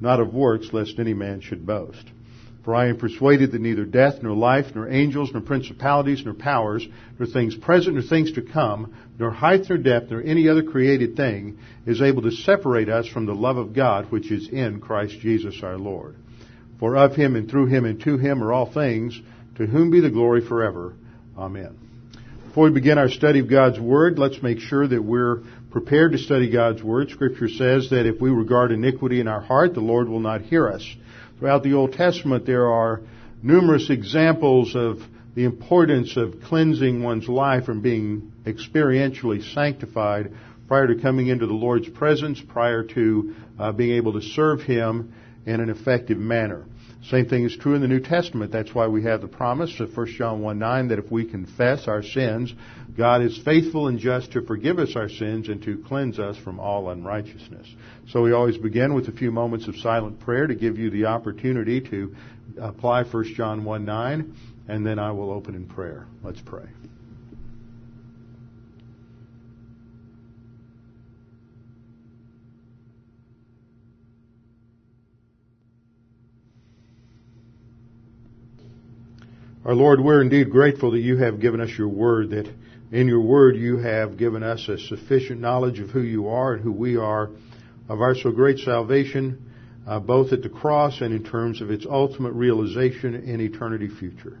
not of works, lest any man should boast. For I am persuaded that neither death, nor life, nor angels, nor principalities, nor powers, nor things present, nor things to come, nor height, nor depth, nor any other created thing is able to separate us from the love of God which is in Christ Jesus our Lord. For of him, and through him, and to him are all things, to whom be the glory forever. Amen. Before we begin our study of God's Word, let's make sure that we're prepared to study God's Word. Scripture says that if we regard iniquity in our heart, the Lord will not hear us. Throughout the Old Testament, there are numerous examples of the importance of cleansing one's life and being experientially sanctified prior to coming into the Lord's presence, prior to uh, being able to serve Him in an effective manner. Same thing is true in the New Testament. That's why we have the promise of 1 John 1 9 that if we confess our sins, God is faithful and just to forgive us our sins and to cleanse us from all unrighteousness. So we always begin with a few moments of silent prayer to give you the opportunity to apply 1 John 1 9, and then I will open in prayer. Let's pray. Our Lord, we're indeed grateful that you have given us your word, that in your word you have given us a sufficient knowledge of who you are and who we are, of our so great salvation, uh, both at the cross and in terms of its ultimate realization in eternity future.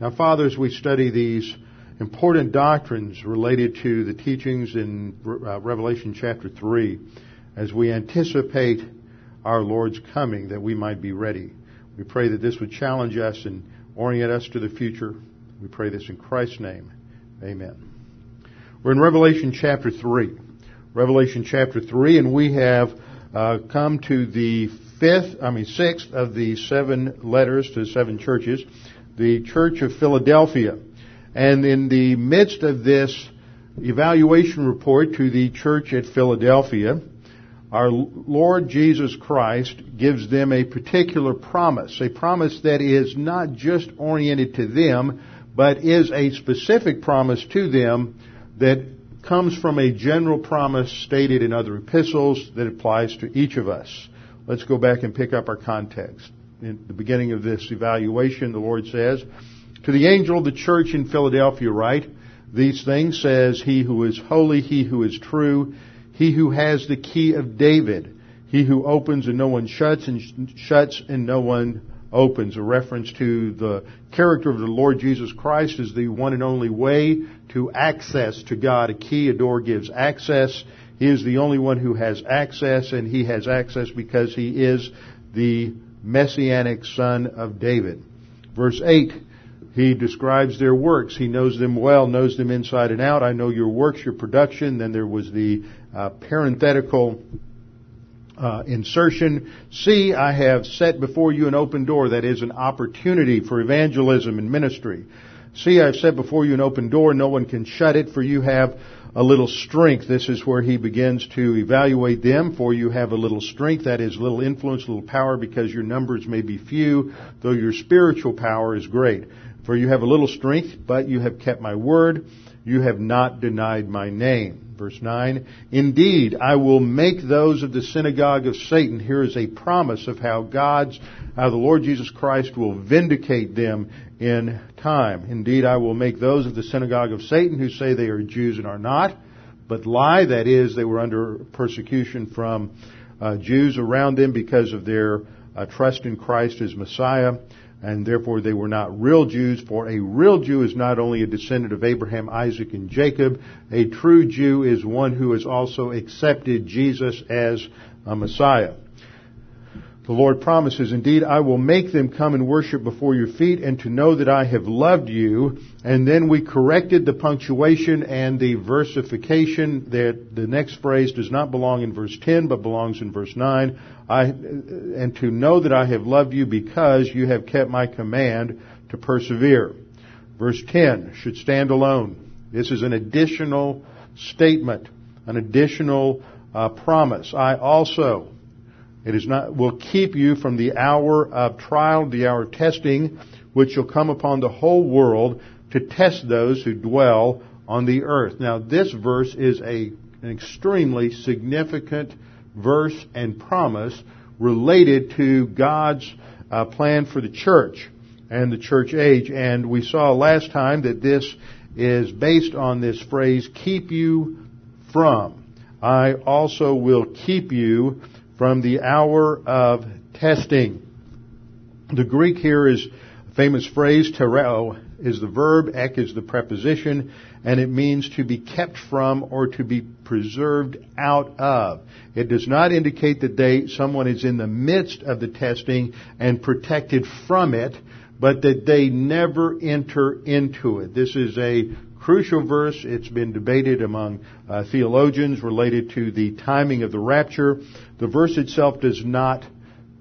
Now, Father, as we study these important doctrines related to the teachings in uh, Revelation chapter 3, as we anticipate our Lord's coming, that we might be ready. We pray that this would challenge us and orient us to the future. We pray this in Christ's name. Amen. We're in Revelation chapter 3. Revelation chapter 3, and we have uh, come to the fifth, I mean sixth of the seven letters to seven churches, the Church of Philadelphia. And in the midst of this evaluation report to the church at Philadelphia, our Lord Jesus Christ gives them a particular promise, a promise that is not just oriented to them, but is a specific promise to them that comes from a general promise stated in other epistles that applies to each of us. Let's go back and pick up our context. In the beginning of this evaluation, the Lord says, To the angel of the church in Philadelphia write, These things says he who is holy, he who is true, he who has the key of David, he who opens and no one shuts and shuts and no one opens, a reference to the character of the Lord Jesus Christ as the one and only way to access to God. A key, a door gives access. He is the only one who has access and he has access because he is the messianic son of David. Verse 8, he describes their works. He knows them well, knows them inside and out. I know your works, your production. Then there was the uh, parenthetical uh, insertion. See, I have set before you an open door that is an opportunity for evangelism and ministry. See, I've set before you an open door. No one can shut it, for you have a little strength. This is where he begins to evaluate them. For you have a little strength, that is little influence, little power, because your numbers may be few, though your spiritual power is great. For you have a little strength, but you have kept my word. You have not denied my name. Verse 9, Indeed, I will make those of the synagogue of Satan. Here is a promise of how God's, how the Lord Jesus Christ will vindicate them in time. Indeed, I will make those of the synagogue of Satan who say they are Jews and are not, but lie. That is, they were under persecution from uh, Jews around them because of their uh, trust in Christ as Messiah, and therefore they were not real Jews. For a real Jew is not only a descendant of Abraham, Isaac, and Jacob, a true Jew is one who has also accepted Jesus as a Messiah. The Lord promises, Indeed, I will make them come and worship before your feet and to know that I have loved you. And then we corrected the punctuation and the versification that the next phrase does not belong in verse 10 but belongs in verse 9. I, and to know that I have loved you because you have kept my command to persevere. Verse 10 should stand alone. This is an additional statement, an additional uh, promise. I also it is not, will keep you from the hour of trial, the hour of testing, which shall come upon the whole world to test those who dwell on the earth. Now this verse is a, an extremely significant verse and promise related to God's uh, plan for the church and the church age. And we saw last time that this is based on this phrase, keep you from. I also will keep you from the hour of testing. The Greek here is a famous phrase, tereo is the verb, ek is the preposition, and it means to be kept from or to be preserved out of. It does not indicate that they, someone is in the midst of the testing and protected from it, but that they never enter into it. This is a crucial verse. It's been debated among uh, theologians related to the timing of the rapture. The verse itself does not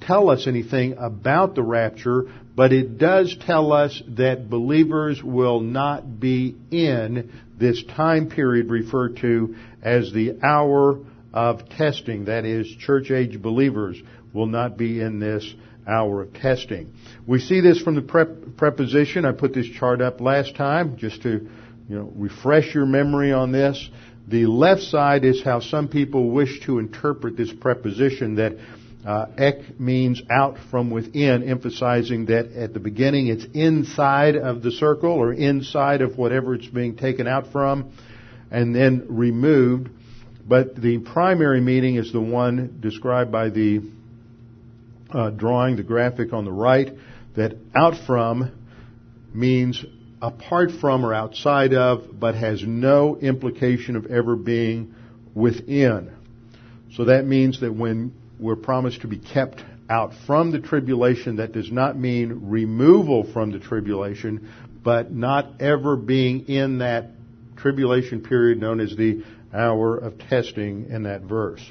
tell us anything about the rapture, but it does tell us that believers will not be in this time period referred to as the hour of testing. That is, church age believers will not be in this hour of testing. We see this from the prep, preposition. I put this chart up last time just to you know, refresh your memory on this. The left side is how some people wish to interpret this preposition that uh, ek means out from within, emphasizing that at the beginning it's inside of the circle or inside of whatever it's being taken out from, and then removed. But the primary meaning is the one described by the uh, drawing, the graphic on the right, that out from means apart from or outside of, but has no implication of ever being within. So that means that when we're promised to be kept out from the tribulation, that does not mean removal from the tribulation, but not ever being in that tribulation period known as the hour of testing in that verse.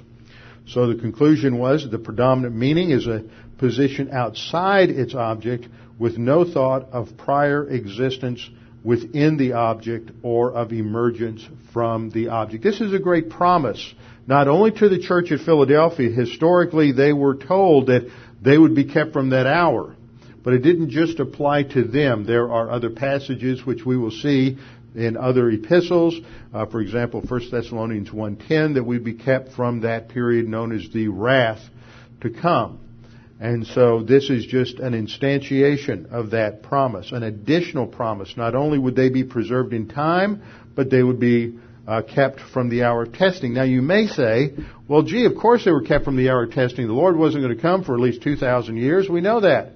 So the conclusion was the predominant meaning is a position outside its object with no thought of prior existence within the object or of emergence from the object. This is a great promise, not only to the church at Philadelphia. Historically, they were told that they would be kept from that hour. But it didn't just apply to them. There are other passages which we will see in other epistles. Uh, for example, 1 Thessalonians 1.10, that we'd be kept from that period known as the wrath to come. And so this is just an instantiation of that promise, an additional promise. Not only would they be preserved in time, but they would be uh, kept from the hour of testing. Now you may say, well gee, of course they were kept from the hour of testing. The Lord wasn't going to come for at least 2,000 years. We know that.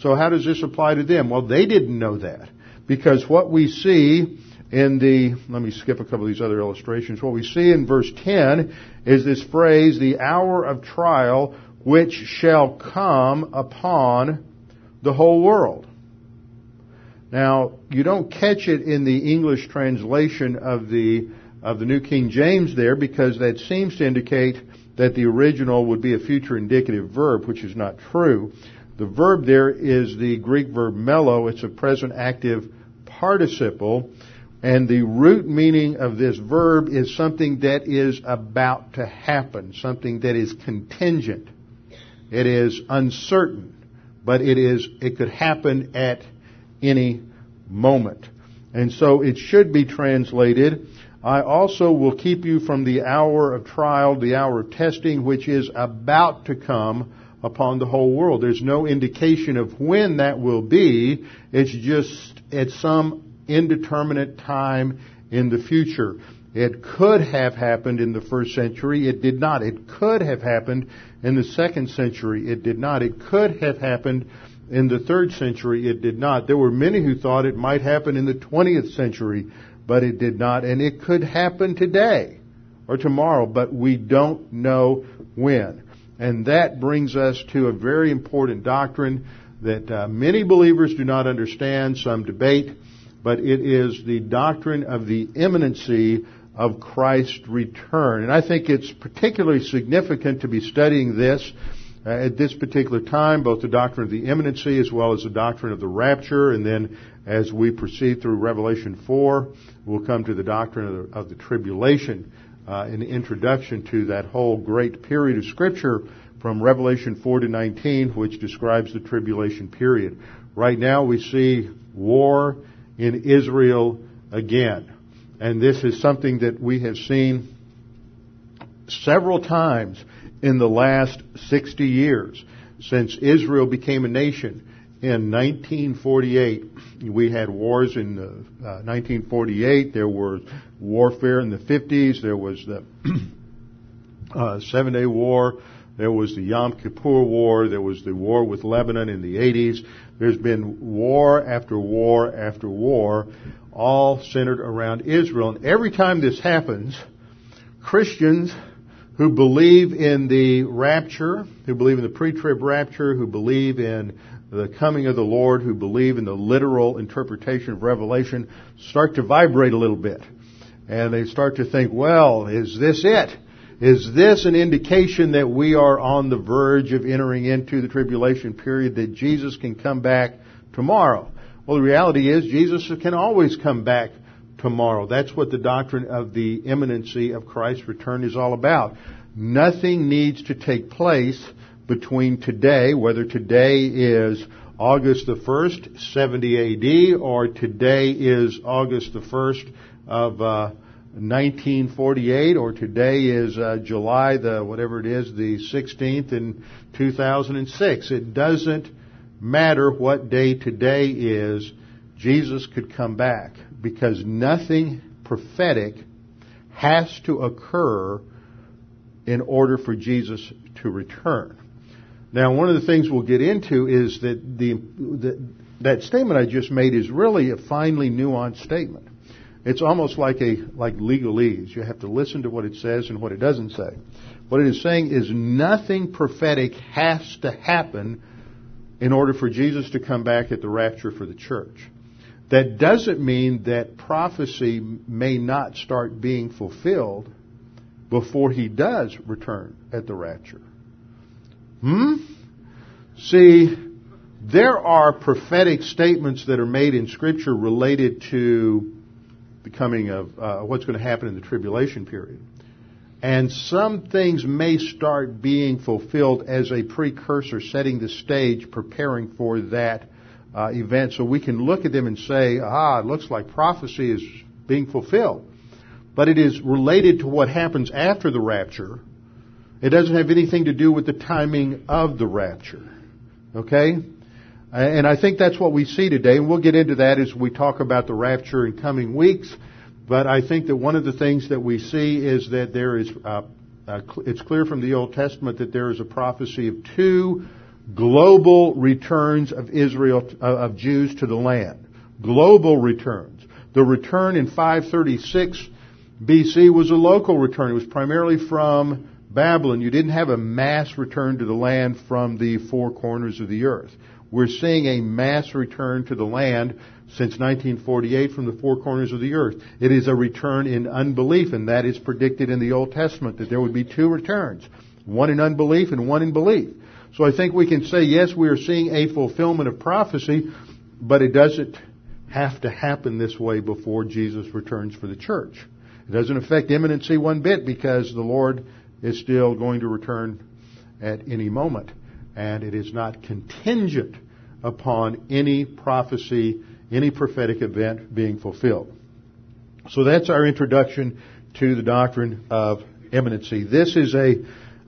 So how does this apply to them? Well, they didn't know that. Because what we see in the, let me skip a couple of these other illustrations. What we see in verse 10 is this phrase, the hour of trial which shall come upon the whole world. Now, you don't catch it in the English translation of the, of the New King James there because that seems to indicate that the original would be a future indicative verb, which is not true. The verb there is the Greek verb mello. It's a present active participle. And the root meaning of this verb is something that is about to happen, something that is contingent. It is uncertain, but it is, it could happen at any moment. And so it should be translated, I also will keep you from the hour of trial, the hour of testing, which is about to come upon the whole world. There's no indication of when that will be. It's just at some indeterminate time in the future. It could have happened in the first century. It did not. It could have happened in the second century. It did not. It could have happened in the third century. It did not. There were many who thought it might happen in the 20th century, but it did not. And it could happen today or tomorrow, but we don't know when. And that brings us to a very important doctrine that uh, many believers do not understand, some debate, but it is the doctrine of the imminency of Christ's return. And I think it's particularly significant to be studying this uh, at this particular time, both the doctrine of the imminency as well as the doctrine of the rapture, and then as we proceed through Revelation 4, we'll come to the doctrine of the, of the tribulation uh, the introduction to that whole great period of Scripture from Revelation 4 to 19, which describes the tribulation period. Right now we see war in Israel again. And this is something that we have seen several times in the last 60 years since Israel became a nation. In 1948, we had wars in uh, 1948. There was warfare in the 50s. There was the uh, Seven Day War. There was the Yom Kippur War. There was the war with Lebanon in the 80s. There's been war after war after war, all centered around Israel. And every time this happens, Christians who believe in the rapture, who believe in the pre-trib rapture, who believe in the coming of the Lord, who believe in the literal interpretation of Revelation, start to vibrate a little bit. And they start to think, well, is this it? Is this an indication that we are on the verge of entering into the tribulation period, that Jesus can come back tomorrow? Well, the reality is Jesus can always come back tomorrow. That's what the doctrine of the imminency of Christ's return is all about. Nothing needs to take place between today, whether today is August the 1st, 70 AD, or today is August the 1st of uh, 1948, or today is uh, July the, whatever it is, the 16th in 2006. It doesn't matter what day today is, Jesus could come back because nothing prophetic has to occur in order for Jesus to return. Now, one of the things we'll get into is that the, the, that statement I just made is really a finely nuanced statement. It's almost like a like legalese. You have to listen to what it says and what it doesn't say. What it is saying is nothing prophetic has to happen in order for Jesus to come back at the rapture for the church. That doesn't mean that prophecy may not start being fulfilled before he does return at the rapture. Hmm? See, there are prophetic statements that are made in Scripture related to the coming of uh, what's going to happen in the tribulation period. And some things may start being fulfilled as a precursor, setting the stage, preparing for that uh, event. So we can look at them and say, ah, it looks like prophecy is being fulfilled. But it is related to what happens after the rapture. It doesn't have anything to do with the timing of the rapture. Okay? And I think that's what we see today, and we'll get into that as we talk about the rapture in coming weeks. But I think that one of the things that we see is that there is, uh, uh, it's clear from the Old Testament that there is a prophecy of two global returns of Israel, uh, of Jews to the land. Global returns. The return in 536 BC was a local return. It was primarily from Babylon. You didn't have a mass return to the land from the four corners of the earth. We're seeing a mass return to the land since 1948 from the four corners of the earth. It is a return in unbelief, and that is predicted in the Old Testament that there would be two returns. One in unbelief and one in belief. So I think we can say, yes, we are seeing a fulfillment of prophecy, but it doesn't have to happen this way before Jesus returns for the church. It doesn't affect imminency one bit because the Lord is still going to return at any moment. And it is not contingent upon any prophecy, any prophetic event being fulfilled. So that's our introduction to the doctrine of imminency. This is a,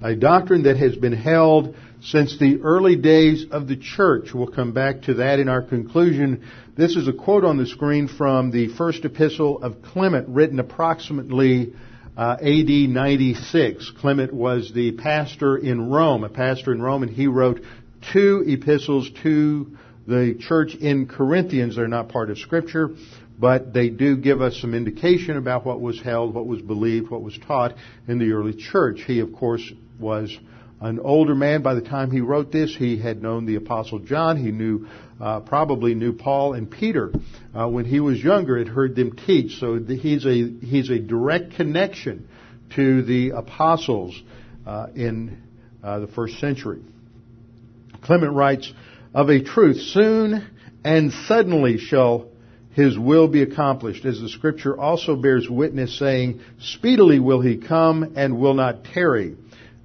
a doctrine that has been held since the early days of the church. We'll come back to that in our conclusion. This is a quote on the screen from the first epistle of Clement, written approximately uh, AD 96. Clement was the pastor in Rome, a pastor in Rome, and he wrote two epistles to the church in Corinthians. They're not part of Scripture, but they do give us some indication about what was held, what was believed, what was taught in the early church. He, of course, was an older man by the time he wrote this. He had known the Apostle John. He knew, uh, probably knew Paul and Peter uh, when he was younger. Had heard them teach. So he's a he's a direct connection to the apostles uh, in uh, the first century. Clement writes, "Of a truth, soon and suddenly shall." His will be accomplished, as the scripture also bears witness, saying, Speedily will he come and will not tarry.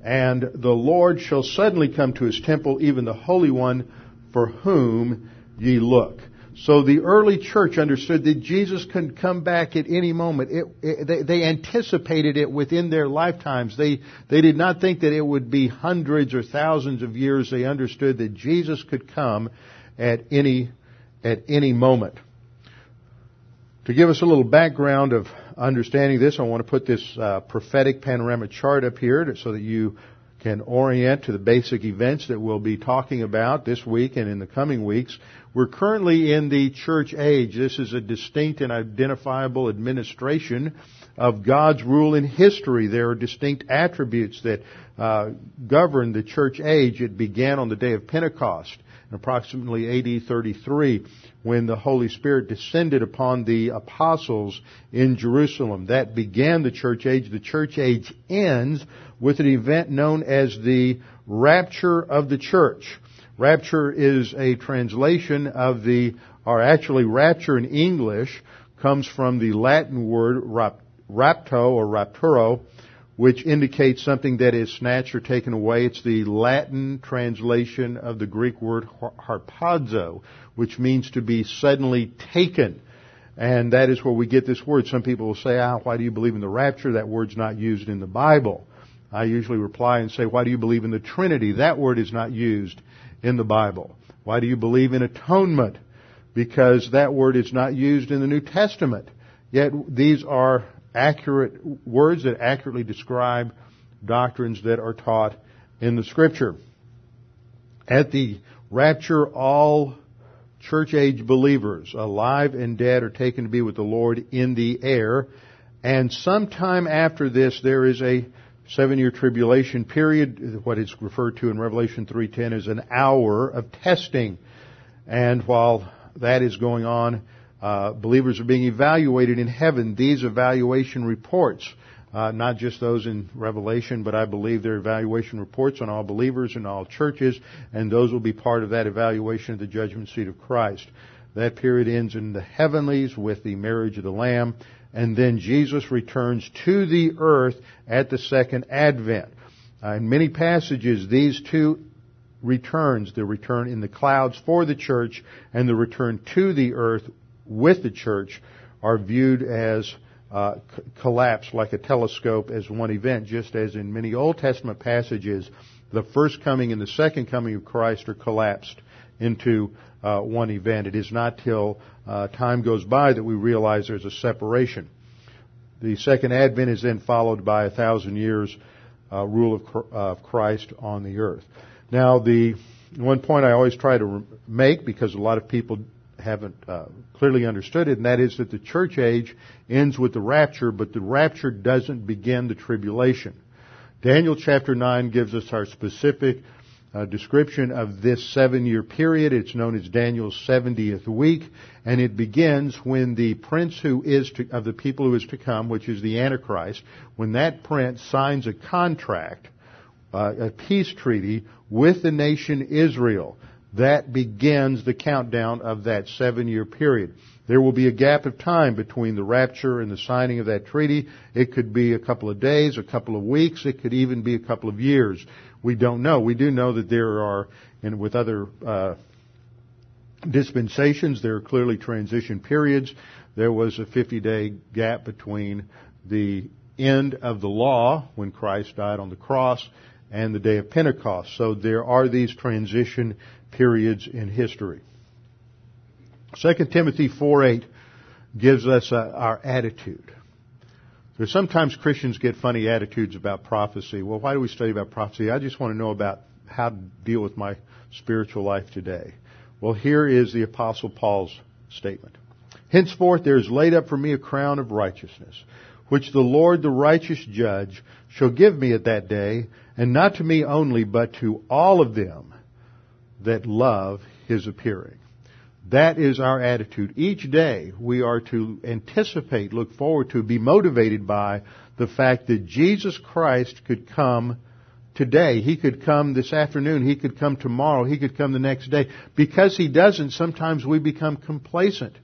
And the Lord shall suddenly come to his temple, even the Holy One for whom ye look. So the early church understood that Jesus could come back at any moment. It, it, they, they, anticipated it within their lifetimes. They, they did not think that it would be hundreds or thousands of years. They understood that Jesus could come at any, at any moment. To give us a little background of understanding this, I want to put this uh, prophetic panorama chart up here so that you can orient to the basic events that we'll be talking about this week and in the coming weeks. We're currently in the church age. This is a distinct and identifiable administration of God's rule in history. There are distinct attributes that uh, govern the church age. It began on the day of Pentecost in approximately AD 33 when the Holy Spirit descended upon the apostles in Jerusalem. That began the church age. The church age ends with an event known as the rapture of the church. Rapture is a translation of the, or actually rapture in English comes from the Latin word rapto or rapturo, which indicates something that is snatched or taken away. It's the Latin translation of the Greek word harpazo, which means to be suddenly taken. And that is where we get this word. Some people will say, ah, why do you believe in the rapture? That word's not used in the Bible. I usually reply and say, why do you believe in the Trinity? That word is not used in the Bible. Why do you believe in atonement? Because that word is not used in the New Testament. Yet these are accurate words that accurately describe doctrines that are taught in the scripture. At the rapture, all church age believers, alive and dead, are taken to be with the Lord in the air. And sometime after this, there is a seven year tribulation period, what is referred to in Revelation 3.10 as an hour of testing. And while that is going on, uh, believers are being evaluated in heaven. These evaluation reports, uh, not just those in Revelation, but I believe they're evaluation reports on all believers in all churches, and those will be part of that evaluation of the judgment seat of Christ. That period ends in the heavenlies with the marriage of the Lamb, and then Jesus returns to the earth at the second advent. Uh, in many passages, these two returns, the return in the clouds for the church and the return to the earth with the church are viewed as uh, c- collapse like a telescope as one event, just as in many Old Testament passages, the first coming and the second coming of Christ are collapsed into uh, one event. It is not till uh, time goes by that we realize there's a separation. The second advent is then followed by a thousand years uh, rule of, of Christ on the earth. Now, the one point I always try to make, because a lot of people haven't uh, clearly understood it, and that is that the church age ends with the rapture, but the rapture doesn't begin the tribulation. Daniel chapter 9 gives us our specific uh, description of this seven year period. It's known as Daniel's 70th week, and it begins when the prince who is to, of the people who is to come, which is the Antichrist, when that prince signs a contract, uh, a peace treaty with the nation Israel that begins the countdown of that seven year period. There will be a gap of time between the rapture and the signing of that treaty. It could be a couple of days, a couple of weeks, it could even be a couple of years. We don't know. We do know that there are, and with other uh, dispensations, there are clearly transition periods. There was a 50 day gap between the end of the law when Christ died on the cross and the day of Pentecost. So there are these transition periods in history. 2 Timothy 4:8 gives us uh, our attitude. There's sometimes Christians get funny attitudes about prophecy. Well, why do we study about prophecy? I just want to know about how to deal with my spiritual life today. Well, here is the apostle Paul's statement. Henceforth there is laid up for me a crown of righteousness, which the Lord the righteous judge shall give me at that day, and not to me only, but to all of them that love his appearing. That is our attitude. Each day we are to anticipate, look forward to, be motivated by the fact that Jesus Christ could come today. He could come this afternoon. He could come tomorrow. He could come the next day. Because He doesn't, sometimes we become complacent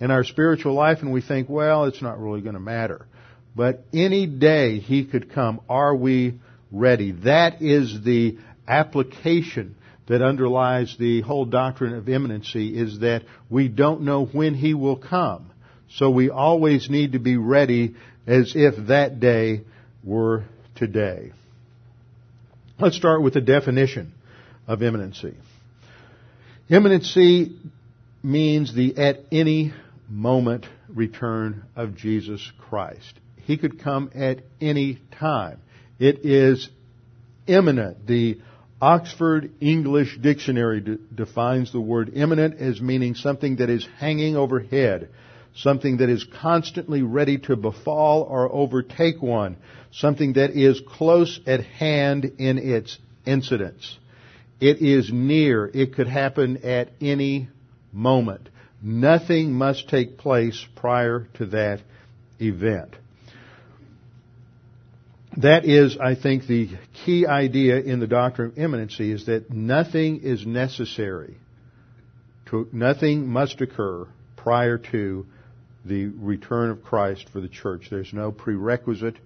in our spiritual life and we think, well, it's not really going to matter. But any day He could come. Are we ready? That is the application that underlies the whole doctrine of imminency is that we don't know when He will come. So we always need to be ready as if that day were today. Let's start with the definition of imminency. Imminency means the at any moment return of Jesus Christ. He could come at any time. It is imminent. The Oxford English Dictionary de- defines the word imminent as meaning something that is hanging overhead, something that is constantly ready to befall or overtake one, something that is close at hand in its incidence. It is near. It could happen at any moment. Nothing must take place prior to that event. That is, I think, the key idea in the doctrine of imminency is that nothing is necessary. To, nothing must occur prior to the return of Christ for the church. There's no prerequisite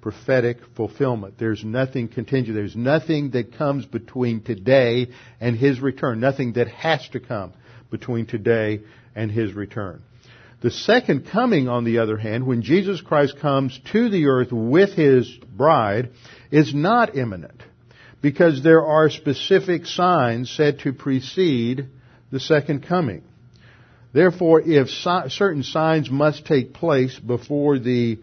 prophetic fulfillment. There's nothing contingent. There's nothing that comes between today and His return. Nothing that has to come between today and His return. The second coming, on the other hand, when Jesus Christ comes to the earth with His bride, is not imminent because there are specific signs said to precede the second coming. Therefore, if si- certain signs must take place before the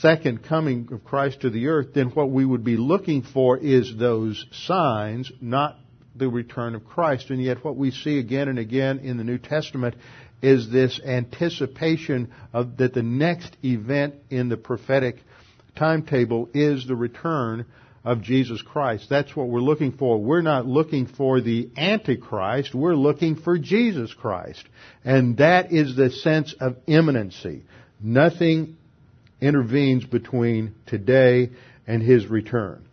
second coming of Christ to the earth, then what we would be looking for is those signs, not the return of Christ. And yet what we see again and again in the New Testament is this anticipation of that the next event in the prophetic timetable is the return of Jesus Christ. That's what we're looking for. We're not looking for the Antichrist. We're looking for Jesus Christ. And that is the sense of imminency. Nothing intervenes between today and His return.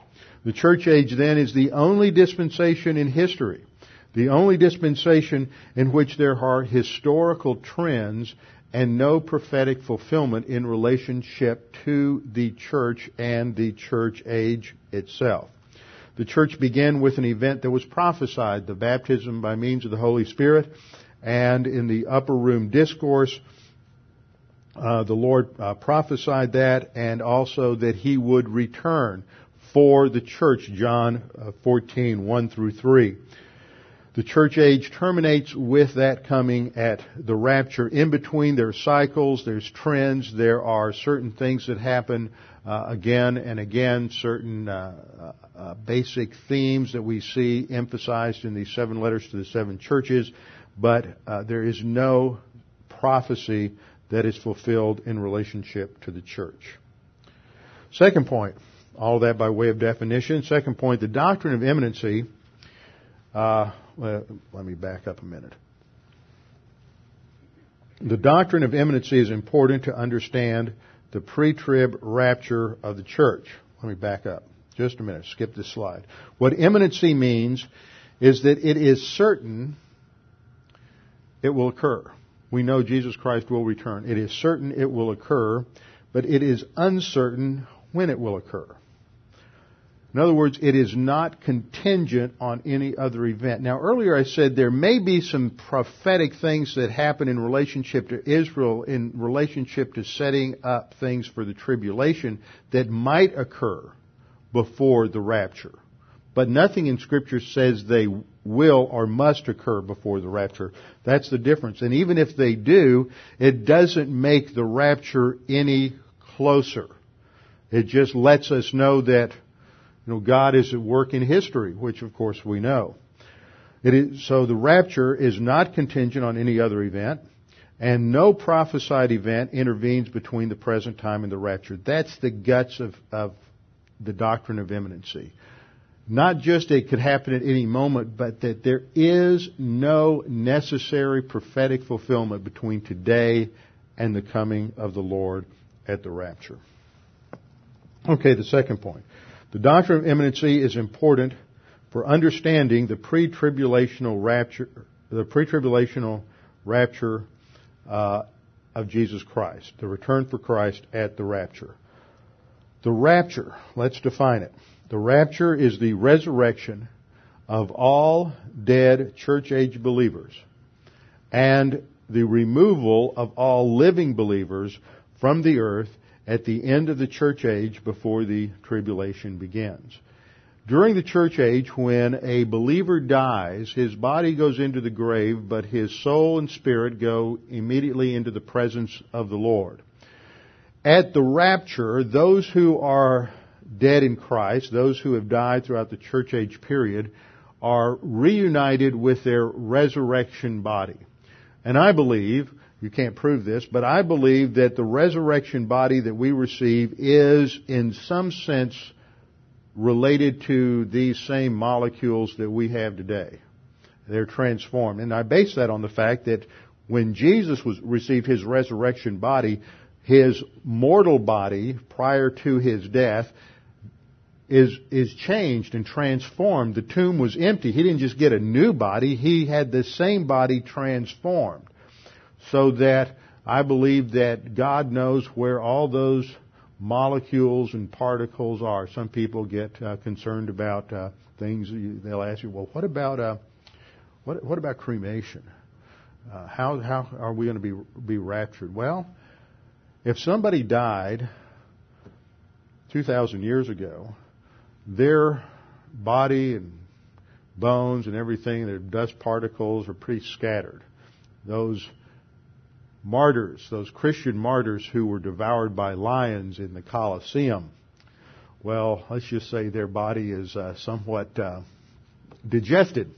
The church age then is the only dispensation in history the only dispensation in which there are historical trends and no prophetic fulfillment in relationship to the church and the church age itself. The church began with an event that was prophesied, the baptism by means of the Holy Spirit, and in the upper room discourse, uh, the Lord uh, prophesied that and also that He would return for the church, John uh, 14, 1 through 3. The church age terminates with that coming at the rapture. In between, there are cycles, there's trends, there are certain things that happen uh, again and again, certain uh, uh, uh, basic themes that we see emphasized in these seven letters to the seven churches, but uh, there is no prophecy that is fulfilled in relationship to the church. Second point, all that by way of definition. Second point, the doctrine of imminency uh, let, me back up a minute. The doctrine of imminency is important to understand the pre-trib rapture of the church. Let me back up. Just a minute. Skip this slide. What imminency means is that it is certain it will occur. We know Jesus Christ will return. It is certain it will occur, but it is uncertain when it will occur. In other words, it is not contingent on any other event. Now, earlier I said there may be some prophetic things that happen in relationship to Israel, in relationship to setting up things for the tribulation that might occur before the rapture. But nothing in Scripture says they will or must occur before the rapture. That's the difference. And even if they do, it doesn't make the rapture any closer. It just lets us know that you know, God is at work in history, which of course we know. so the rapture is not contingent on any other event, and no prophesied event intervenes between the present time and the rapture. That's the guts of, of the doctrine of imminency. Not just it could happen at any moment, but that there is no necessary prophetic fulfillment between today and the coming of the Lord at the rapture. Okay, the second point. The doctrine of imminency is important for understanding the pre-tribulational rapture, the pre-tribulational rapture uh, of Jesus Christ, the return for Christ at the rapture. The rapture, let's define it. The rapture is the resurrection of all dead church age believers and the removal of all living believers from the earth at the end of the church age before the tribulation begins. During the church age, when a believer dies, his body goes into the grave, but his soul and spirit go immediately into the presence of the Lord. At the rapture, those who are dead in Christ, those who have died throughout the church age period, are reunited with their resurrection body. And I believe you can't prove this, but I believe that the resurrection body that we receive is in some sense related to these same molecules that we have today. They're transformed. And I base that on the fact that when Jesus was, received his resurrection body, his mortal body prior to his death is, is changed and transformed. The tomb was empty. He didn't just get a new body, he had the same body transformed so that I believe that God knows where all those molecules and particles are. Some people get uh, concerned about uh, things. They'll ask you, well, what about uh, what, what about cremation? Uh, how how are we going to be be raptured? Well, if somebody died two thousand years ago, their body and bones and everything, their dust particles are pretty scattered. Those martyrs, those Christian martyrs who were devoured by lions in the Colosseum, well, let's just say their body is uh, somewhat uh, digested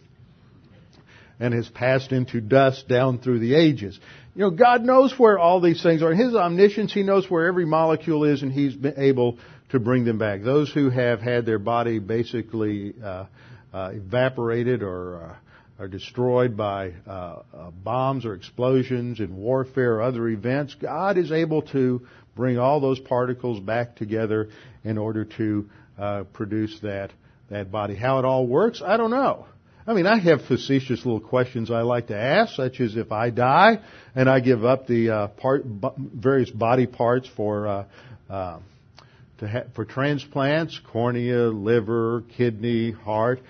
and has passed into dust down through the ages. You know, God knows where all these things are. In His omniscience, He knows where every molecule is, and He's been able to bring them back. Those who have had their body basically uh, uh evaporated or uh, are destroyed by uh, uh, bombs or explosions in warfare or other events, God is able to bring all those particles back together in order to uh, produce that that body. How it all works, I don't know. I mean, I have facetious little questions I like to ask, such as if I die and I give up the uh, part, various body parts for uh, uh, ha- for transplants, cornea, liver, kidney, heart.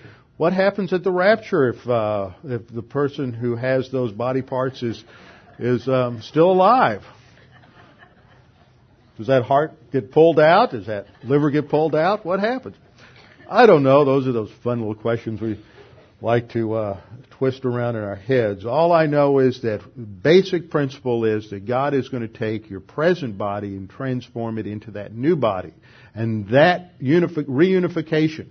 What happens at the rapture if uh, if the person who has those body parts is is um, still alive? Does that heart get pulled out? Does that liver get pulled out? What happens? I don't know. Those are those fun little questions we like to uh, twist around in our heads. All I know is that basic principle is that God is going to take your present body and transform it into that new body, and that unifi- reunification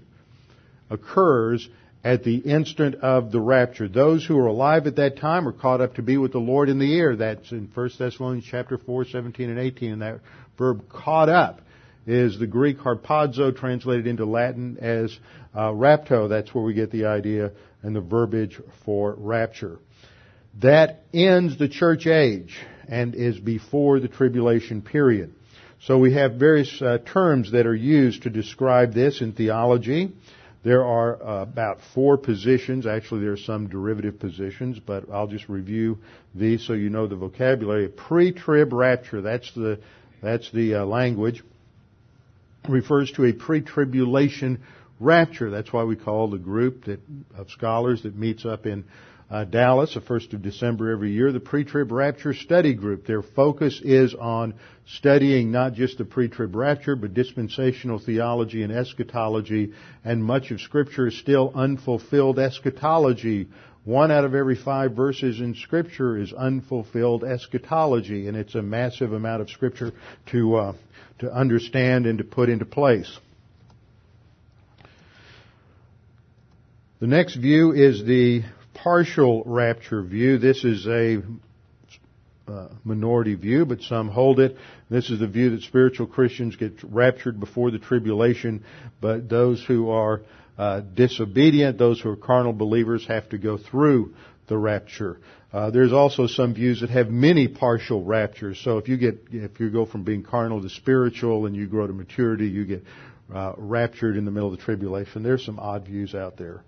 occurs at the instant of the rapture. Those who are alive at that time are caught up to be with the Lord in the air. That's in 1 Thessalonians chapter 4, 17 and 18. And that verb caught up is the Greek harpazo translated into Latin as uh, rapto. That's where we get the idea and the verbiage for rapture. That ends the church age and is before the tribulation period. So we have various uh, terms that are used to describe this in theology. There are uh, about four positions. Actually, there are some derivative positions, but I'll just review these so you know the vocabulary. Pre-trib rapture, that's the, that's the uh, language, refers to a pre-tribulation rapture. That's why we call the group that, of scholars that meets up in uh, Dallas, the first of December every year, the pre-trib rapture study group. Their focus is on studying not just the pre-trib rapture, but dispensational theology and eschatology, and much of Scripture is still unfulfilled eschatology. One out of every five verses in Scripture is unfulfilled eschatology, and it's a massive amount of Scripture to uh, to understand and to put into place. The next view is the partial rapture view. This is a uh, minority view, but some hold it. This is the view that spiritual Christians get raptured before the tribulation, but those who are uh, disobedient, those who are carnal believers, have to go through the rapture. Uh, there's also some views that have many partial raptures. So if you get, if you go from being carnal to spiritual and you grow to maturity, you get uh, raptured in the middle of the tribulation. There's some odd views out there.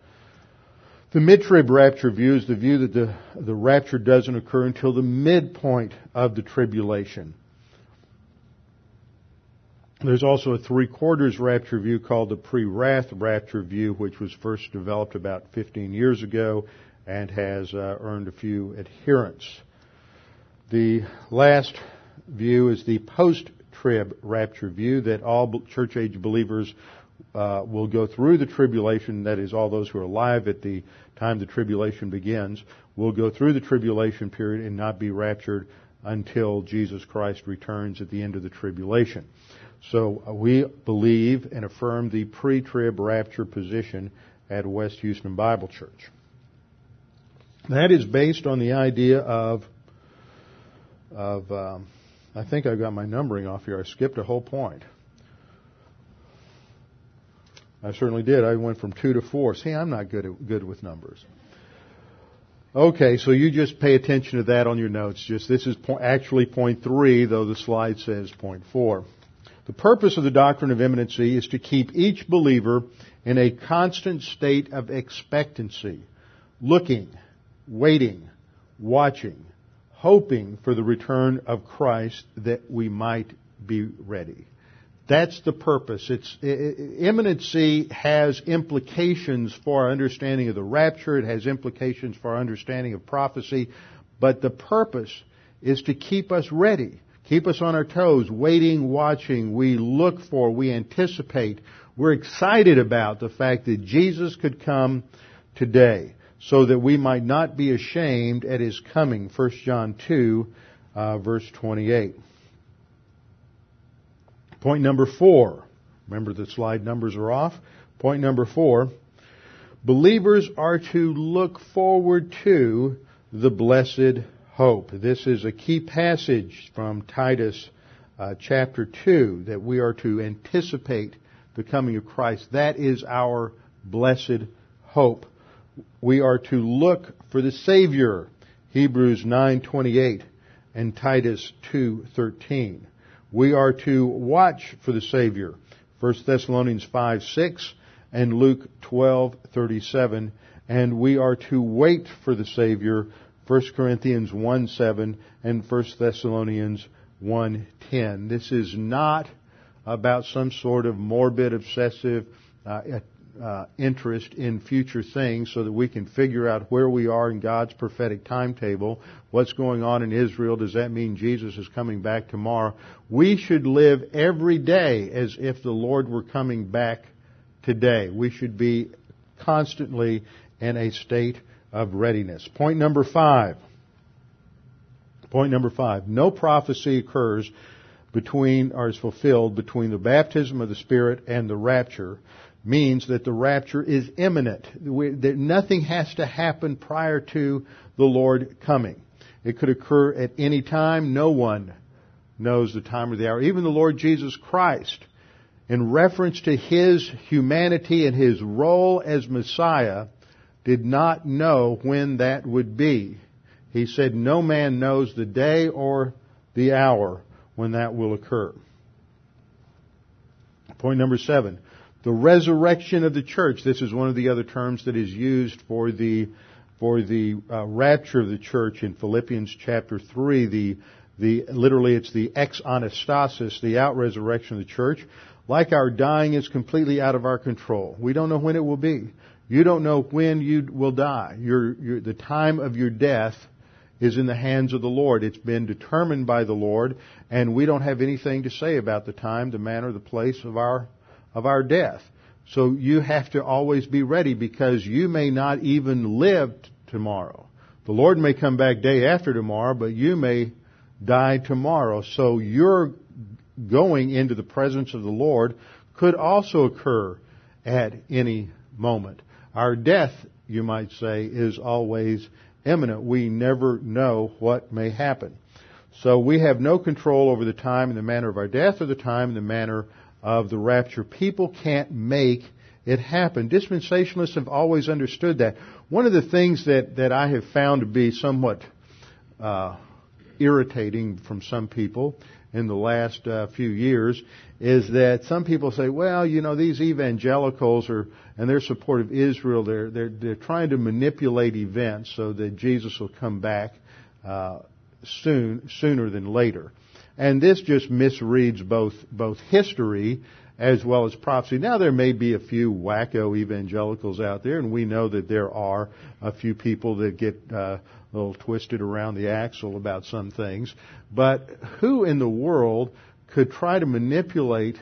The mid-trib rapture view is the view that the, the rapture doesn't occur until the midpoint of the tribulation. There's also a three quarters rapture view called the pre-wrath rapture view, which was first developed about 15 years ago and has uh, earned a few adherents. The last view is the post-trib rapture view that all church age believers uh, will go through the tribulation, that is, all those who are alive at the time the tribulation begins, will go through the tribulation period and not be raptured until Jesus Christ returns at the end of the tribulation. So uh, we believe and affirm the pre-trib rapture position at West Houston Bible Church. That is based on the idea of, of um, I think I got my numbering off here. I skipped a whole point. I certainly did. I went from two to four. See, I'm not good at, good with numbers. Okay, so you just pay attention to that on your notes. Just this is po- actually point three, though the slide says point four. The purpose of the doctrine of imminency is to keep each believer in a constant state of expectancy, looking, waiting, watching, hoping for the return of Christ that we might be ready. That's the purpose. It's, imminency has implications for our understanding of the rapture. It has implications for our understanding of prophecy. But the purpose is to keep us ready. Keep us on our toes, waiting, watching. We look for, we anticipate. We're excited about the fact that Jesus could come today so that we might not be ashamed at his coming. 1 John 2, uh, verse 28. Point number four. Remember the slide numbers are off. Point number four. Believers are to look forward to the blessed hope. This is a key passage from Titus uh, chapter 2 that we are to anticipate the coming of Christ. That is our blessed hope. We are to look for the Savior. Hebrews 9:28 and Titus 2:13. We are to watch for the Savior. 1 Thessalonians 5, 6 and Luke 12, 37. And we are to wait for the Savior. 1 Corinthians 1, 7 and 1 Thessalonians 1, 10. This is not about some sort of morbid, obsessive uh, uh, interest in future things so that we can figure out where we are in God's prophetic timetable. What's going on in Israel? Does that mean Jesus is coming back tomorrow? We should live every day as if the Lord were coming back today. We should be constantly in a state of readiness. Point number five. Point number five. No prophecy occurs between, or is fulfilled between the baptism of the Spirit and the rapture means that the rapture is imminent. That nothing has to happen prior to the Lord coming. It could occur at any time. No one knows the time or the hour. Even the Lord Jesus Christ, in reference to His humanity and His role as Messiah, did not know when that would be. He said, no man knows the day or the hour when that will occur. Point number seven. The resurrection of the church. This is one of the other terms that is used for the for the uh, rapture of the church in Philippians chapter three. The the literally it's the ex anastasis, the out resurrection of the church. Like our dying is completely out of our control. We don't know when it will be. You don't know when you will die. Your, your, the time of your death is in the hands of the Lord. It's been determined by the Lord, and we don't have anything to say about the time, the manner, the place of our, of our death. So you have to always be ready because you may not even live t- tomorrow. The Lord may come back day after tomorrow, but you may die tomorrow. So your going into the presence of the Lord could also occur at any moment. Our death, you might say, is always imminent. We never know what may happen. So we have no control over the time and the manner of our death or the time and the manner of the rapture. People can't make it happen. Dispensationalists have always understood that. One of the things that, that I have found to be somewhat uh, irritating from some people in the last uh, few years is that some people say, well, you know, these evangelicals are, and their support of Israel, they're, they're, they're trying to manipulate events so that Jesus will come back, uh, soon, sooner than later. And this just misreads both, both history as well as prophecy. Now there may be a few wacko evangelicals out there, and we know that there are a few people that get uh, a little twisted around the axle about some things. But who in the world could try to manipulate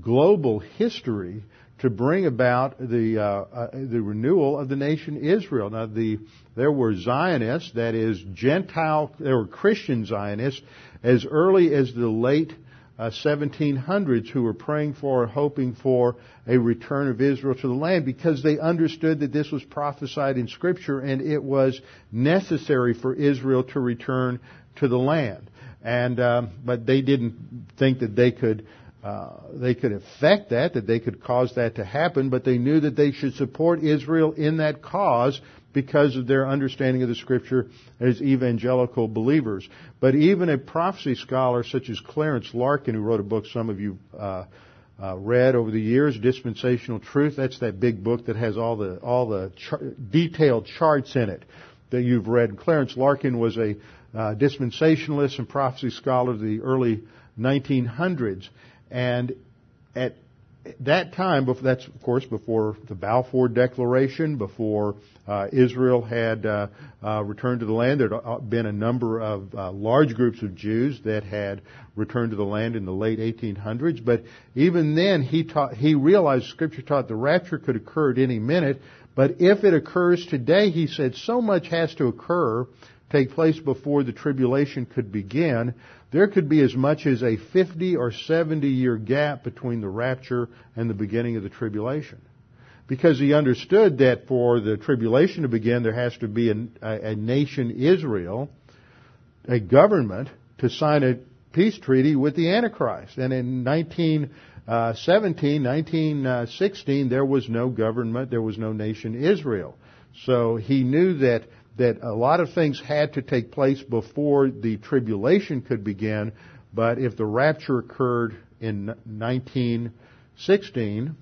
global history to bring about the uh, uh, the renewal of the nation Israel. Now, the there were Zionists, that is Gentile, there were Christian Zionists, as early as the late uh, 1700s who were praying for, hoping for a return of Israel to the land because they understood that this was prophesied in Scripture and it was necessary for Israel to return to the land. And um, but they didn't think that they could. Uh, they could affect that, that they could cause that to happen, but they knew that they should support Israel in that cause because of their understanding of the scripture as evangelical believers. But even a prophecy scholar such as Clarence Larkin, who wrote a book some of you uh, uh, read over the years, Dispensational Truth, that's that big book that has all the all the char- detailed charts in it that you've read. Clarence Larkin was a uh, dispensationalist and prophecy scholar of the early 1900s, and at that time, that's of course before the Balfour Declaration, before uh, Israel had uh, uh, returned to the land. There had been a number of uh, large groups of Jews that had returned to the land in the late 1800s. But even then, he taught, he realized Scripture taught the rapture could occur at any minute. But if it occurs today, he said, so much has to occur, take place before the tribulation could begin there could be as much as a 50 or 70 year gap between the rapture and the beginning of the tribulation. Because he understood that for the tribulation to begin, there has to be a, a nation, Israel, a government, to sign a peace treaty with the Antichrist. And in 1917, uh, 1916, uh, there was no government, there was no nation, Israel. So he knew that that a lot of things had to take place before the tribulation could begin, but if the rapture occurred in 1916,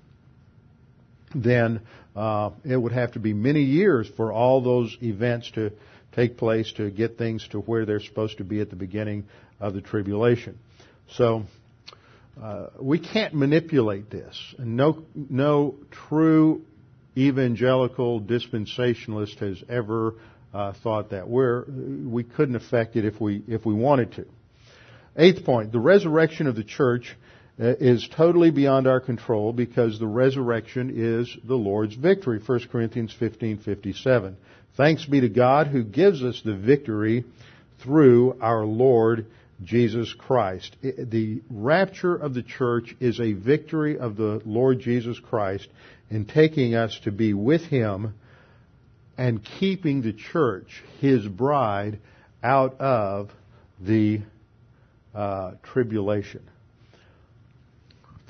then uh, it would have to be many years for all those events to take place to get things to where they're supposed to be at the beginning of the tribulation. So uh, we can't manipulate this. No, no true evangelical dispensationalist has ever uh, thought that. We're, we couldn't affect it if we, if we wanted to. Eighth point, the resurrection of the church uh, is totally beyond our control because the resurrection is the Lord's victory. 1 Corinthians 15:57. Thanks be to God who gives us the victory through our Lord Jesus Christ. The rapture of the church is a victory of the Lord Jesus Christ in taking us to be with Him and keeping the church, his bride, out of the uh, tribulation.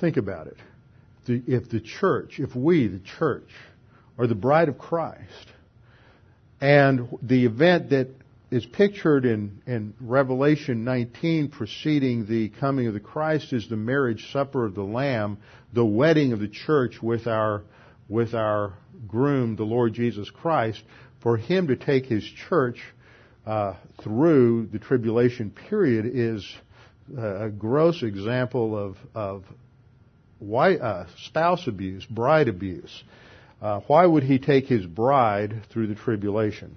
Think about it. if the church, if we, the church, are the bride of Christ, and the event that is pictured in, in Revelation 19 preceding the coming of the Christ is the marriage supper of the Lamb, the wedding of the church with our, with our groom, the Lord Jesus Christ, for him to take his church uh, through the tribulation period is a gross example of, of wife, uh, spouse abuse, bride abuse. Uh, why would he take his bride through the tribulation?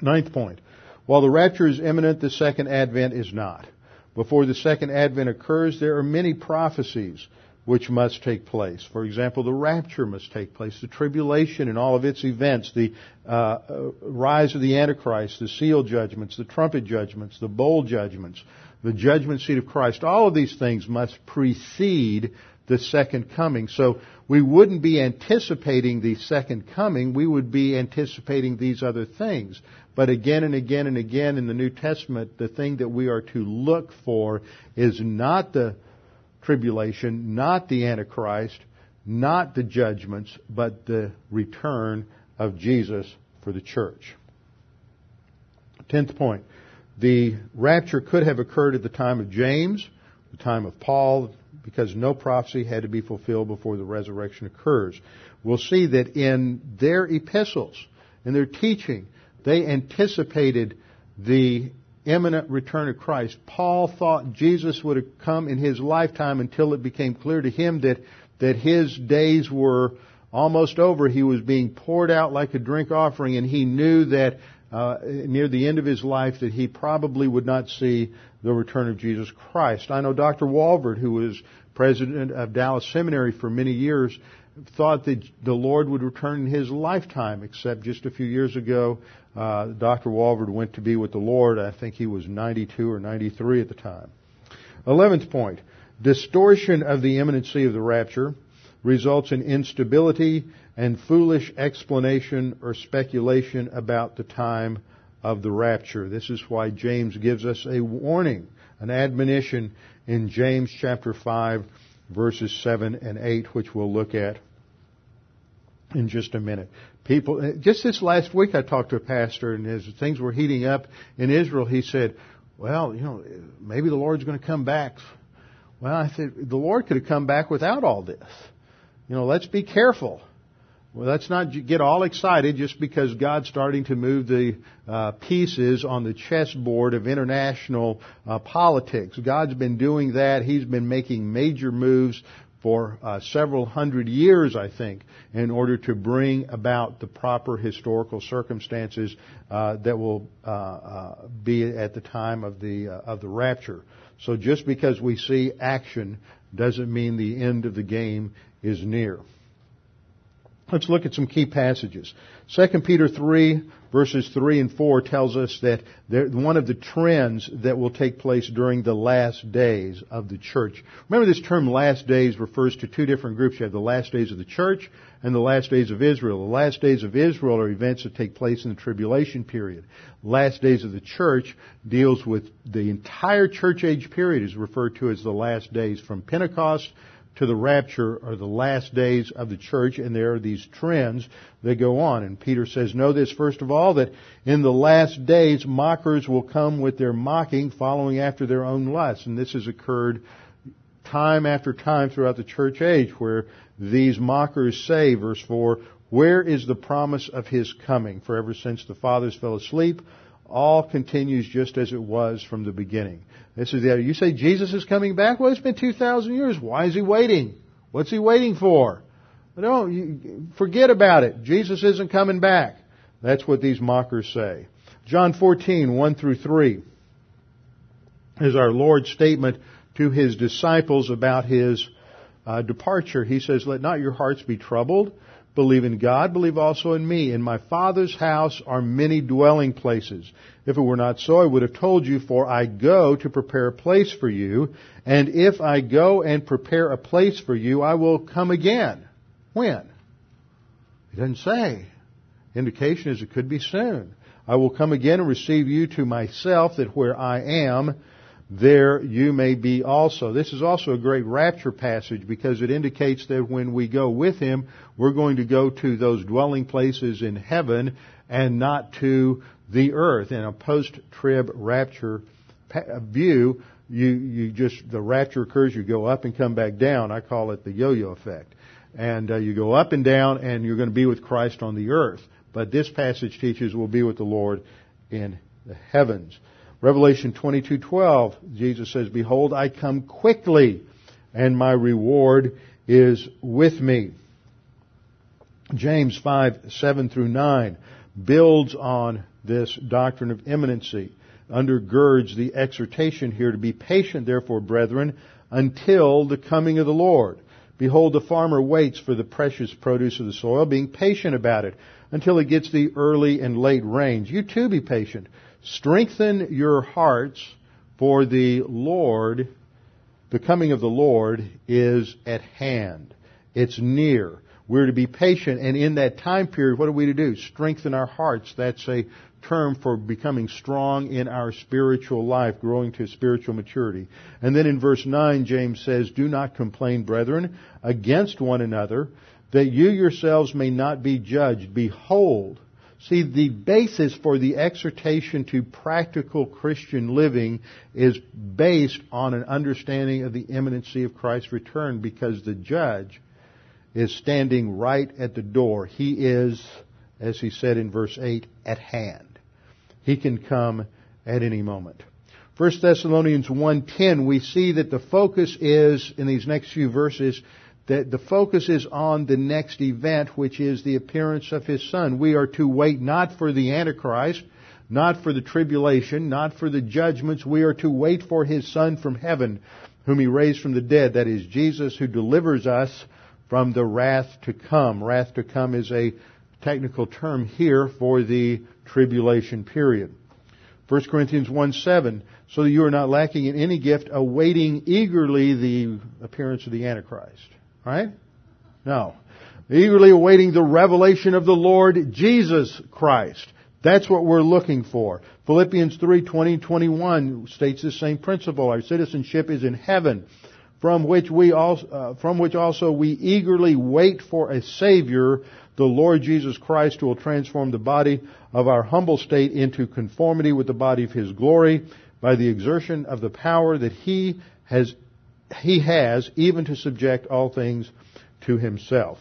Ninth point. While the rapture is imminent, the second advent is not. Before the second advent occurs, there are many prophecies which must take place. For example, the rapture must take place, the tribulation and all of its events, the uh, uh, rise of the Antichrist, the seal judgments, the trumpet judgments, the bowl judgments, the judgment seat of Christ. All of these things must precede the second coming. So we wouldn't be anticipating the second coming, we would be anticipating these other things. But again and again and again in the New Testament, the thing that we are to look for is not the tribulation, not the Antichrist, not the judgments, but the return of Jesus for the church. Tenth point. The rapture could have occurred at the time of James, the time of Paul, because no prophecy had to be fulfilled before the resurrection occurs. We'll see that in their epistles, in their teaching, they anticipated the imminent return of Christ. Paul thought Jesus would come in his lifetime until it became clear to him that, that his days were almost over. He was being poured out like a drink offering, and he knew that uh, near the end of his life that he probably would not see the return of Jesus Christ. I know Dr. Walvoord, who was president of Dallas Seminary for many years, thought that the Lord would return in his lifetime, except just a few years ago, uh, Dr. Walvoord went to be with the Lord. I think he was 92 or 93 at the time. Eleventh point. Distortion of the imminency of the rapture results in instability and foolish explanation or speculation about the time of the rapture. This is why James gives us a warning, an admonition in James chapter 5 verses 7 and 8, which we'll look at in just a minute. People, just this last week I talked to a pastor and as things were heating up in Israel, he said, well, you know, maybe the Lord's going to come back. Well, I said, the Lord could have come back without all this. You know, let's be careful. Well, let's not get all excited just because God's starting to move the uh, pieces on the chessboard of international uh, politics. God's been doing that. He's been making major moves for uh, several hundred years, I think, in order to bring about the proper historical circumstances uh, that will uh, uh, be at the time of the of the rapture. So just because we see action doesn't mean the end of the game is near. Let's look at some key passages. 2 Peter 3 verses 3 and 4 tells us that one of the trends that will take place during the last days of the church. Remember this term last days refers to two different groups. You have the last days of the church and the last days of Israel. The last days of Israel are events that take place in the tribulation period. Last days of the church deals with the entire church age period is referred to as the last days from Pentecost to the rapture are the last days of the church, and there are these trends that go on. And Peter says, know this first of all, that in the last days mockers will come with their mocking, following after their own lusts. And this has occurred time after time throughout the church age, where these mockers say, verse 4, where is the promise of his coming? For ever since the fathers fell asleep, all continues just as it was from the beginning. This is the other. You say Jesus is coming back? Well, it's been 2,000 years. Why is he waiting? What's he waiting for? No, forget about it. Jesus isn't coming back. That's what these mockers say. John 14, 1 through 3 is our Lord's statement to his disciples about his uh, departure. He says, Let not your hearts be troubled. Believe in God, believe also in me. In my Father's house are many dwelling places. If it were not so, I would have told you, for I go to prepare a place for you. And if I go and prepare a place for you, I will come again. When? He doesn't say. Indication is it could be soon. I will come again and receive you to myself, that where I am, there you may be also. This is also a great rapture passage because it indicates that when we go with Him, we're going to go to those dwelling places in heaven and not to the earth. In a post-trib rapture view, you, you just, the rapture occurs, you go up and come back down. I call it the yo-yo effect. And uh, you go up and down and you're going to be with Christ on the earth. But this passage teaches we'll be with the Lord in the heavens. Revelation 22:12, Jesus says, "Behold, I come quickly, and my reward is with me." James 5, 7 through 9 builds on this doctrine of imminency, undergirds the exhortation here to be patient, therefore, brethren, until the coming of the Lord. Behold, the farmer waits for the precious produce of the soil, being patient about it until it gets the early and late rains. You too be patient. Strengthen your hearts, for the Lord, the coming of the Lord is at hand. It's near. We're to be patient, and in that time period, what are we to do? Strengthen our hearts. That's a term for becoming strong in our spiritual life, growing to spiritual maturity. And then in verse 9, James says, Do not complain, brethren, against one another, that you yourselves may not be judged. Behold, See, the basis for the exhortation to practical Christian living is based on an understanding of the imminency of Christ's return because the judge is standing right at the door. He is, as he said in verse 8, at hand. He can come at any moment. 1 Thessalonians 1.10, we see that the focus is, in these next few verses, that the focus is on the next event, which is the appearance of His Son. We are to wait not for the Antichrist, not for the tribulation, not for the judgments. We are to wait for His Son from heaven, whom He raised from the dead. That is Jesus who delivers us from the wrath to come. Wrath to come is a technical term here for the tribulation period. 1 Corinthians 1 7, so that you are not lacking in any gift, awaiting eagerly the appearance of the Antichrist. Right? No. Eagerly awaiting the revelation of the Lord Jesus Christ. That's what we're looking for. Philippians 3, 20, 21 states the same principle. Our citizenship is in heaven from which we also, uh, from which also we eagerly wait for a Savior, the Lord Jesus Christ, who will transform the body of our humble state into conformity with the body of His glory by the exertion of the power that He has, He has even to subject all things to Himself.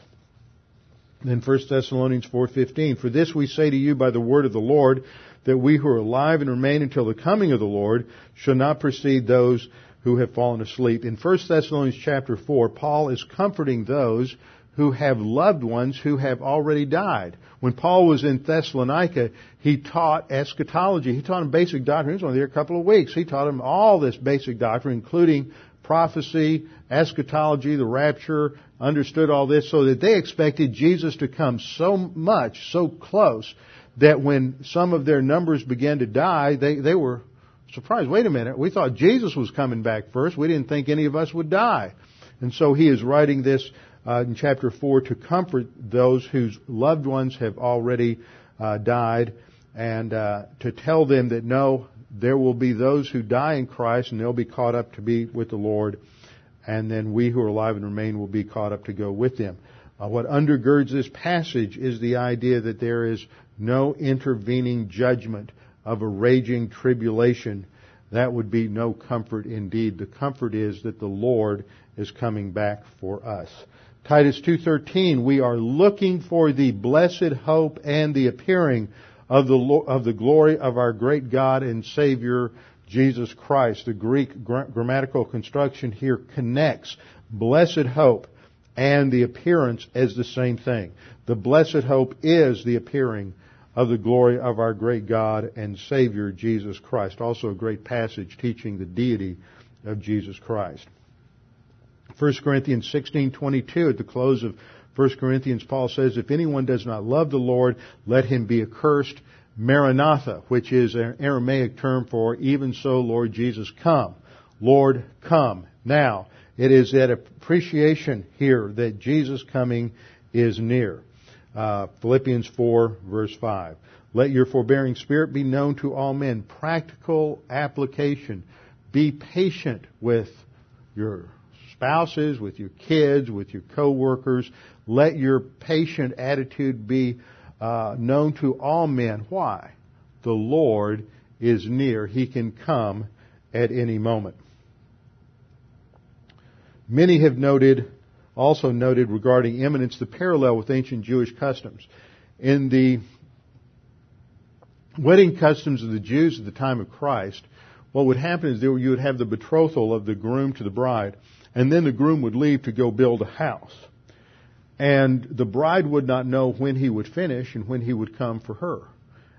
Then 1 Thessalonians 4:15, for this we say to you by the word of the Lord, that we who are alive and remain until the coming of the Lord shall not precede those who have fallen asleep. In 1 Thessalonians chapter 4, Paul is comforting those who have loved ones who have already died. When Paul was in Thessalonica, he taught eschatology. He taught them basic doctrine. He was only there a couple of weeks. He taught them all this basic doctrine, including prophecy, eschatology, the rapture, understood all this so that they expected Jesus to come so much, so close, that when some of their numbers began to die, they, they were surprised. Wait a minute. We thought Jesus was coming back first. We didn't think any of us would die. And so he is writing this uh, in chapter 4 to comfort those whose loved ones have already uh, died and uh, to tell them that no, there will be those who die in Christ and they'll be caught up to be with the Lord. And then we who are alive and remain will be caught up to go with them. Uh, what undergirds this passage is the idea that there is no intervening judgment of a raging tribulation, that would be no comfort indeed. The comfort is that the Lord is coming back for us. Titus 2:13 we are looking for the blessed hope and the appearing of the of the glory of our great God and Savior Jesus Christ. The Greek grammatical construction here connects blessed hope and the appearance as the same thing. The blessed hope is the appearing of the glory of our great God and Savior Jesus Christ. Also a great passage teaching the deity of Jesus Christ. 1 Corinthians 16:22 at the close of 1 Corinthians Paul says if anyone does not love the Lord let him be accursed Maranatha which is an Aramaic term for even so Lord Jesus come Lord come now it is that appreciation here that Jesus coming is near uh, Philippians 4 verse 5. Let your forbearing spirit be known to all men. Practical application. Be patient with your spouses, with your kids, with your coworkers. Let your patient attitude be uh, known to all men. Why? The Lord is near. He can come at any moment. Many have noted also noted regarding imminence the parallel with ancient Jewish customs. In the wedding customs of the Jews at the time of Christ, what would happen is you would have the betrothal of the groom to the bride, and then the groom would leave to go build a house. And the bride would not know when he would finish and when he would come for her.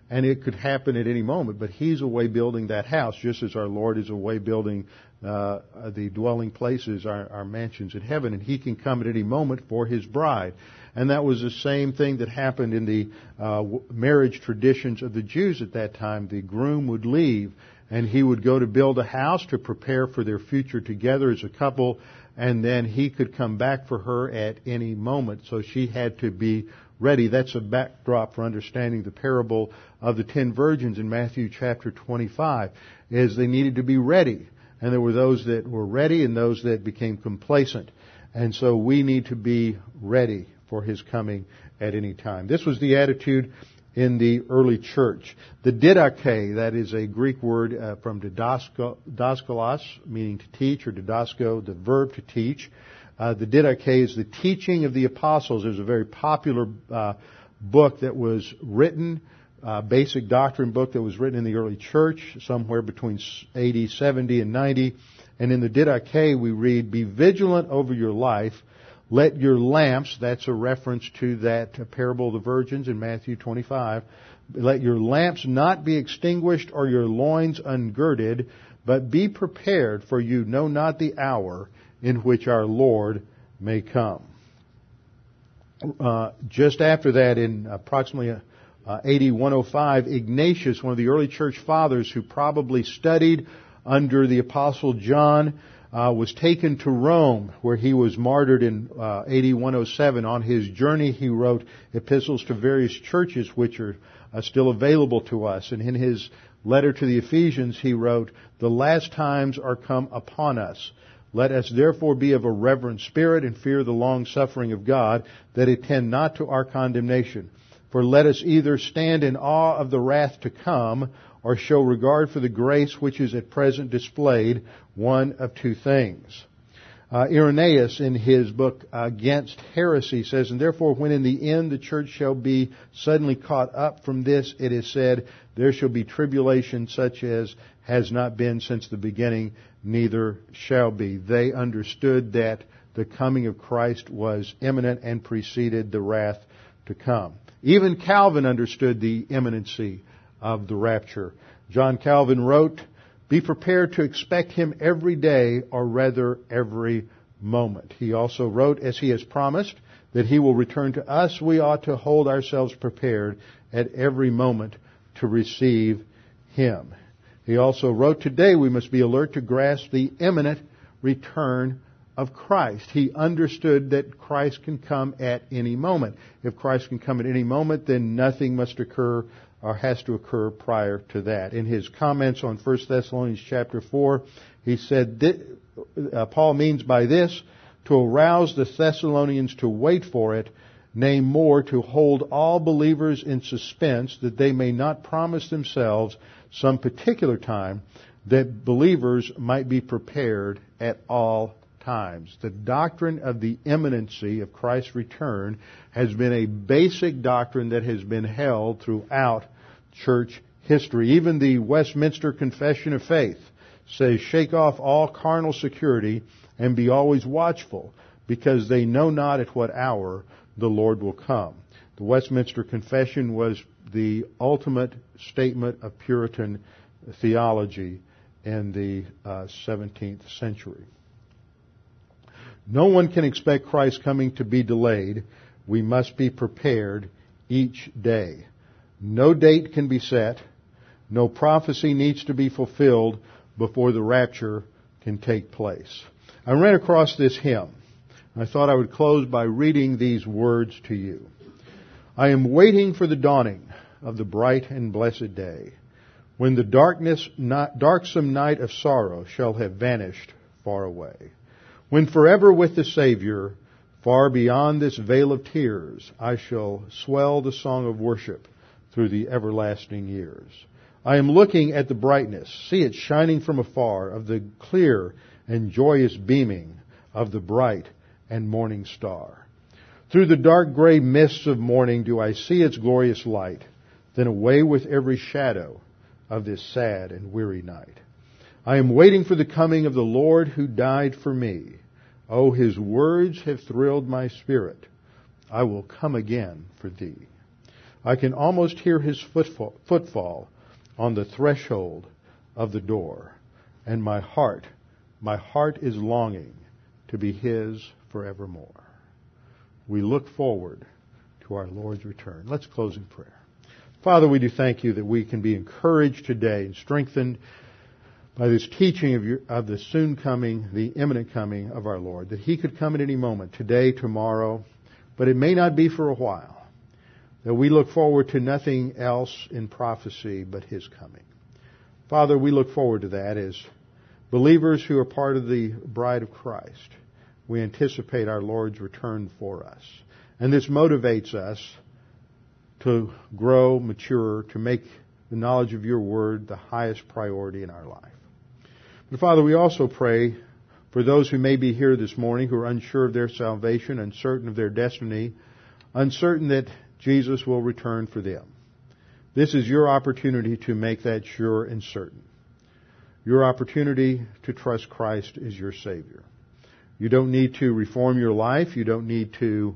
And it could happen at any moment, but he's away building that house, just as our Lord is away building uh, the dwelling places, our, our mansions in heaven, and he can come at any moment for his bride. And that was the same thing that happened in the uh, marriage traditions of the Jews at that time. The groom would leave and he would go to build a house to prepare for their future together as a couple and then he could come back for her at any moment. So she had to be ready. That's a backdrop for understanding the parable of the ten virgins in Matthew chapter 25, is they needed to be ready. And there were those that were ready and those that became complacent. And so we need to be ready for his coming at any time. This was the attitude in the early church. The didache, that is a Greek word uh, from didaskalos, meaning to teach, or didasko, the verb to teach. Uh, the didache is the teaching of the apostles. There's a very popular uh, book that was written, uh, basic doctrine book that was written in the early church, somewhere between AD 70 and 90. And in the didache we read, "Be vigilant over your life." Let your lamps, that's a reference to that parable of the virgins in Matthew 25, let your lamps not be extinguished or your loins ungirded, but be prepared, for you know not the hour in which our Lord may come. Uh, just after that, in approximately uh, AD 105, Ignatius, one of the early church fathers who probably studied under the Apostle John, uh, was taken to Rome, where he was martyred in uh, AD 107. On his journey, he wrote epistles to various churches, which are uh, still available to us. And in his letter to the Ephesians, he wrote, "The last times are come upon us." Let us therefore be of a reverent spirit and fear the long suffering of God, that it tend not to our condemnation. For let us either stand in awe of the wrath to come, or show regard for the grace which is at present displayed, one of two things. Uh, Irenaeus, in his book Against Heresy, says, And therefore, when in the end the church shall be suddenly caught up from this, it is said, There shall be tribulation such as has not been since the beginning, neither shall be. They understood that the coming of Christ was imminent and preceded the wrath to come. Even Calvin understood the imminency of the rapture. John Calvin wrote, Be prepared to expect him every day, or rather every moment. He also wrote, as he has promised, that he will return to us, we ought to hold ourselves prepared at every moment to receive him. He also wrote, Today we must be alert to grasp the imminent return of Christ. He understood that Christ can come at any moment. If Christ can come at any moment, then nothing must occur or has to occur prior to that. In his comments on 1 Thessalonians chapter 4, he said, uh, Paul means by this to arouse the Thessalonians to wait for it, nay more, to hold all believers in suspense that they may not promise themselves some particular time that believers might be prepared at all times. The doctrine of the imminency of Christ's return has been a basic doctrine that has been held throughout church history. Even the Westminster Confession of Faith says, shake off all carnal security and be always watchful because they know not at what hour the Lord will come. The Westminster Confession was the ultimate statement of Puritan theology in the uh, 17th century. No one can expect Christ's coming to be delayed. We must be prepared each day. No date can be set. No prophecy needs to be fulfilled before the rapture can take place. I ran across this hymn. I thought I would close by reading these words to you. I am waiting for the dawning of the bright and blessed day, when the darkness, not, darksome night of sorrow shall have vanished far away. When forever with the Savior, far beyond this veil of tears, I shall swell the song of worship through the everlasting years. I am looking at the brightness, see it shining from afar, of the clear and joyous beaming of the bright and morning star. Through the dark gray mists of morning do I see its glorious light, then away with every shadow of this sad and weary night. I am waiting for the coming of the Lord who died for me. Oh, his words have thrilled my spirit. I will come again for thee. I can almost hear his footfall, footfall on the threshold of the door, and my heart, my heart is longing to be his forevermore. We look forward to our Lord's return. Let's close in prayer. Father, we do thank you that we can be encouraged today and strengthened by this teaching of, your, of the soon coming, the imminent coming of our Lord, that He could come at any moment, today, tomorrow, but it may not be for a while. That we look forward to nothing else in prophecy but His coming. Father, we look forward to that as believers who are part of the bride of Christ. We anticipate our Lord's return for us. And this motivates us to grow, mature, to make the knowledge of your word the highest priority in our life. But Father, we also pray for those who may be here this morning who are unsure of their salvation, uncertain of their destiny, uncertain that Jesus will return for them. This is your opportunity to make that sure and certain. Your opportunity to trust Christ as your Savior. You don't need to reform your life. You don't need to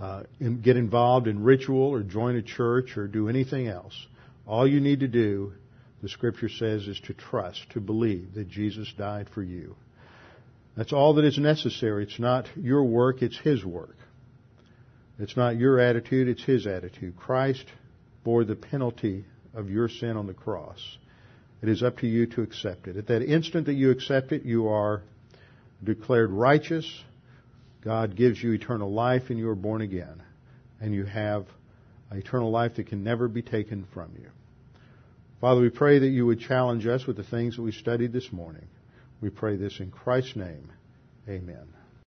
uh, get involved in ritual or join a church or do anything else. All you need to do, the scripture says, is to trust, to believe that Jesus died for you. That's all that is necessary. It's not your work, it's His work. It's not your attitude, it's His attitude. Christ bore the penalty of your sin on the cross. It is up to you to accept it. At that instant that you accept it, you are declared righteous, God gives you eternal life and you are born again. And you have eternal life that can never be taken from you. Father, we pray that you would challenge us with the things that we studied this morning. We pray this in Christ's name. Amen.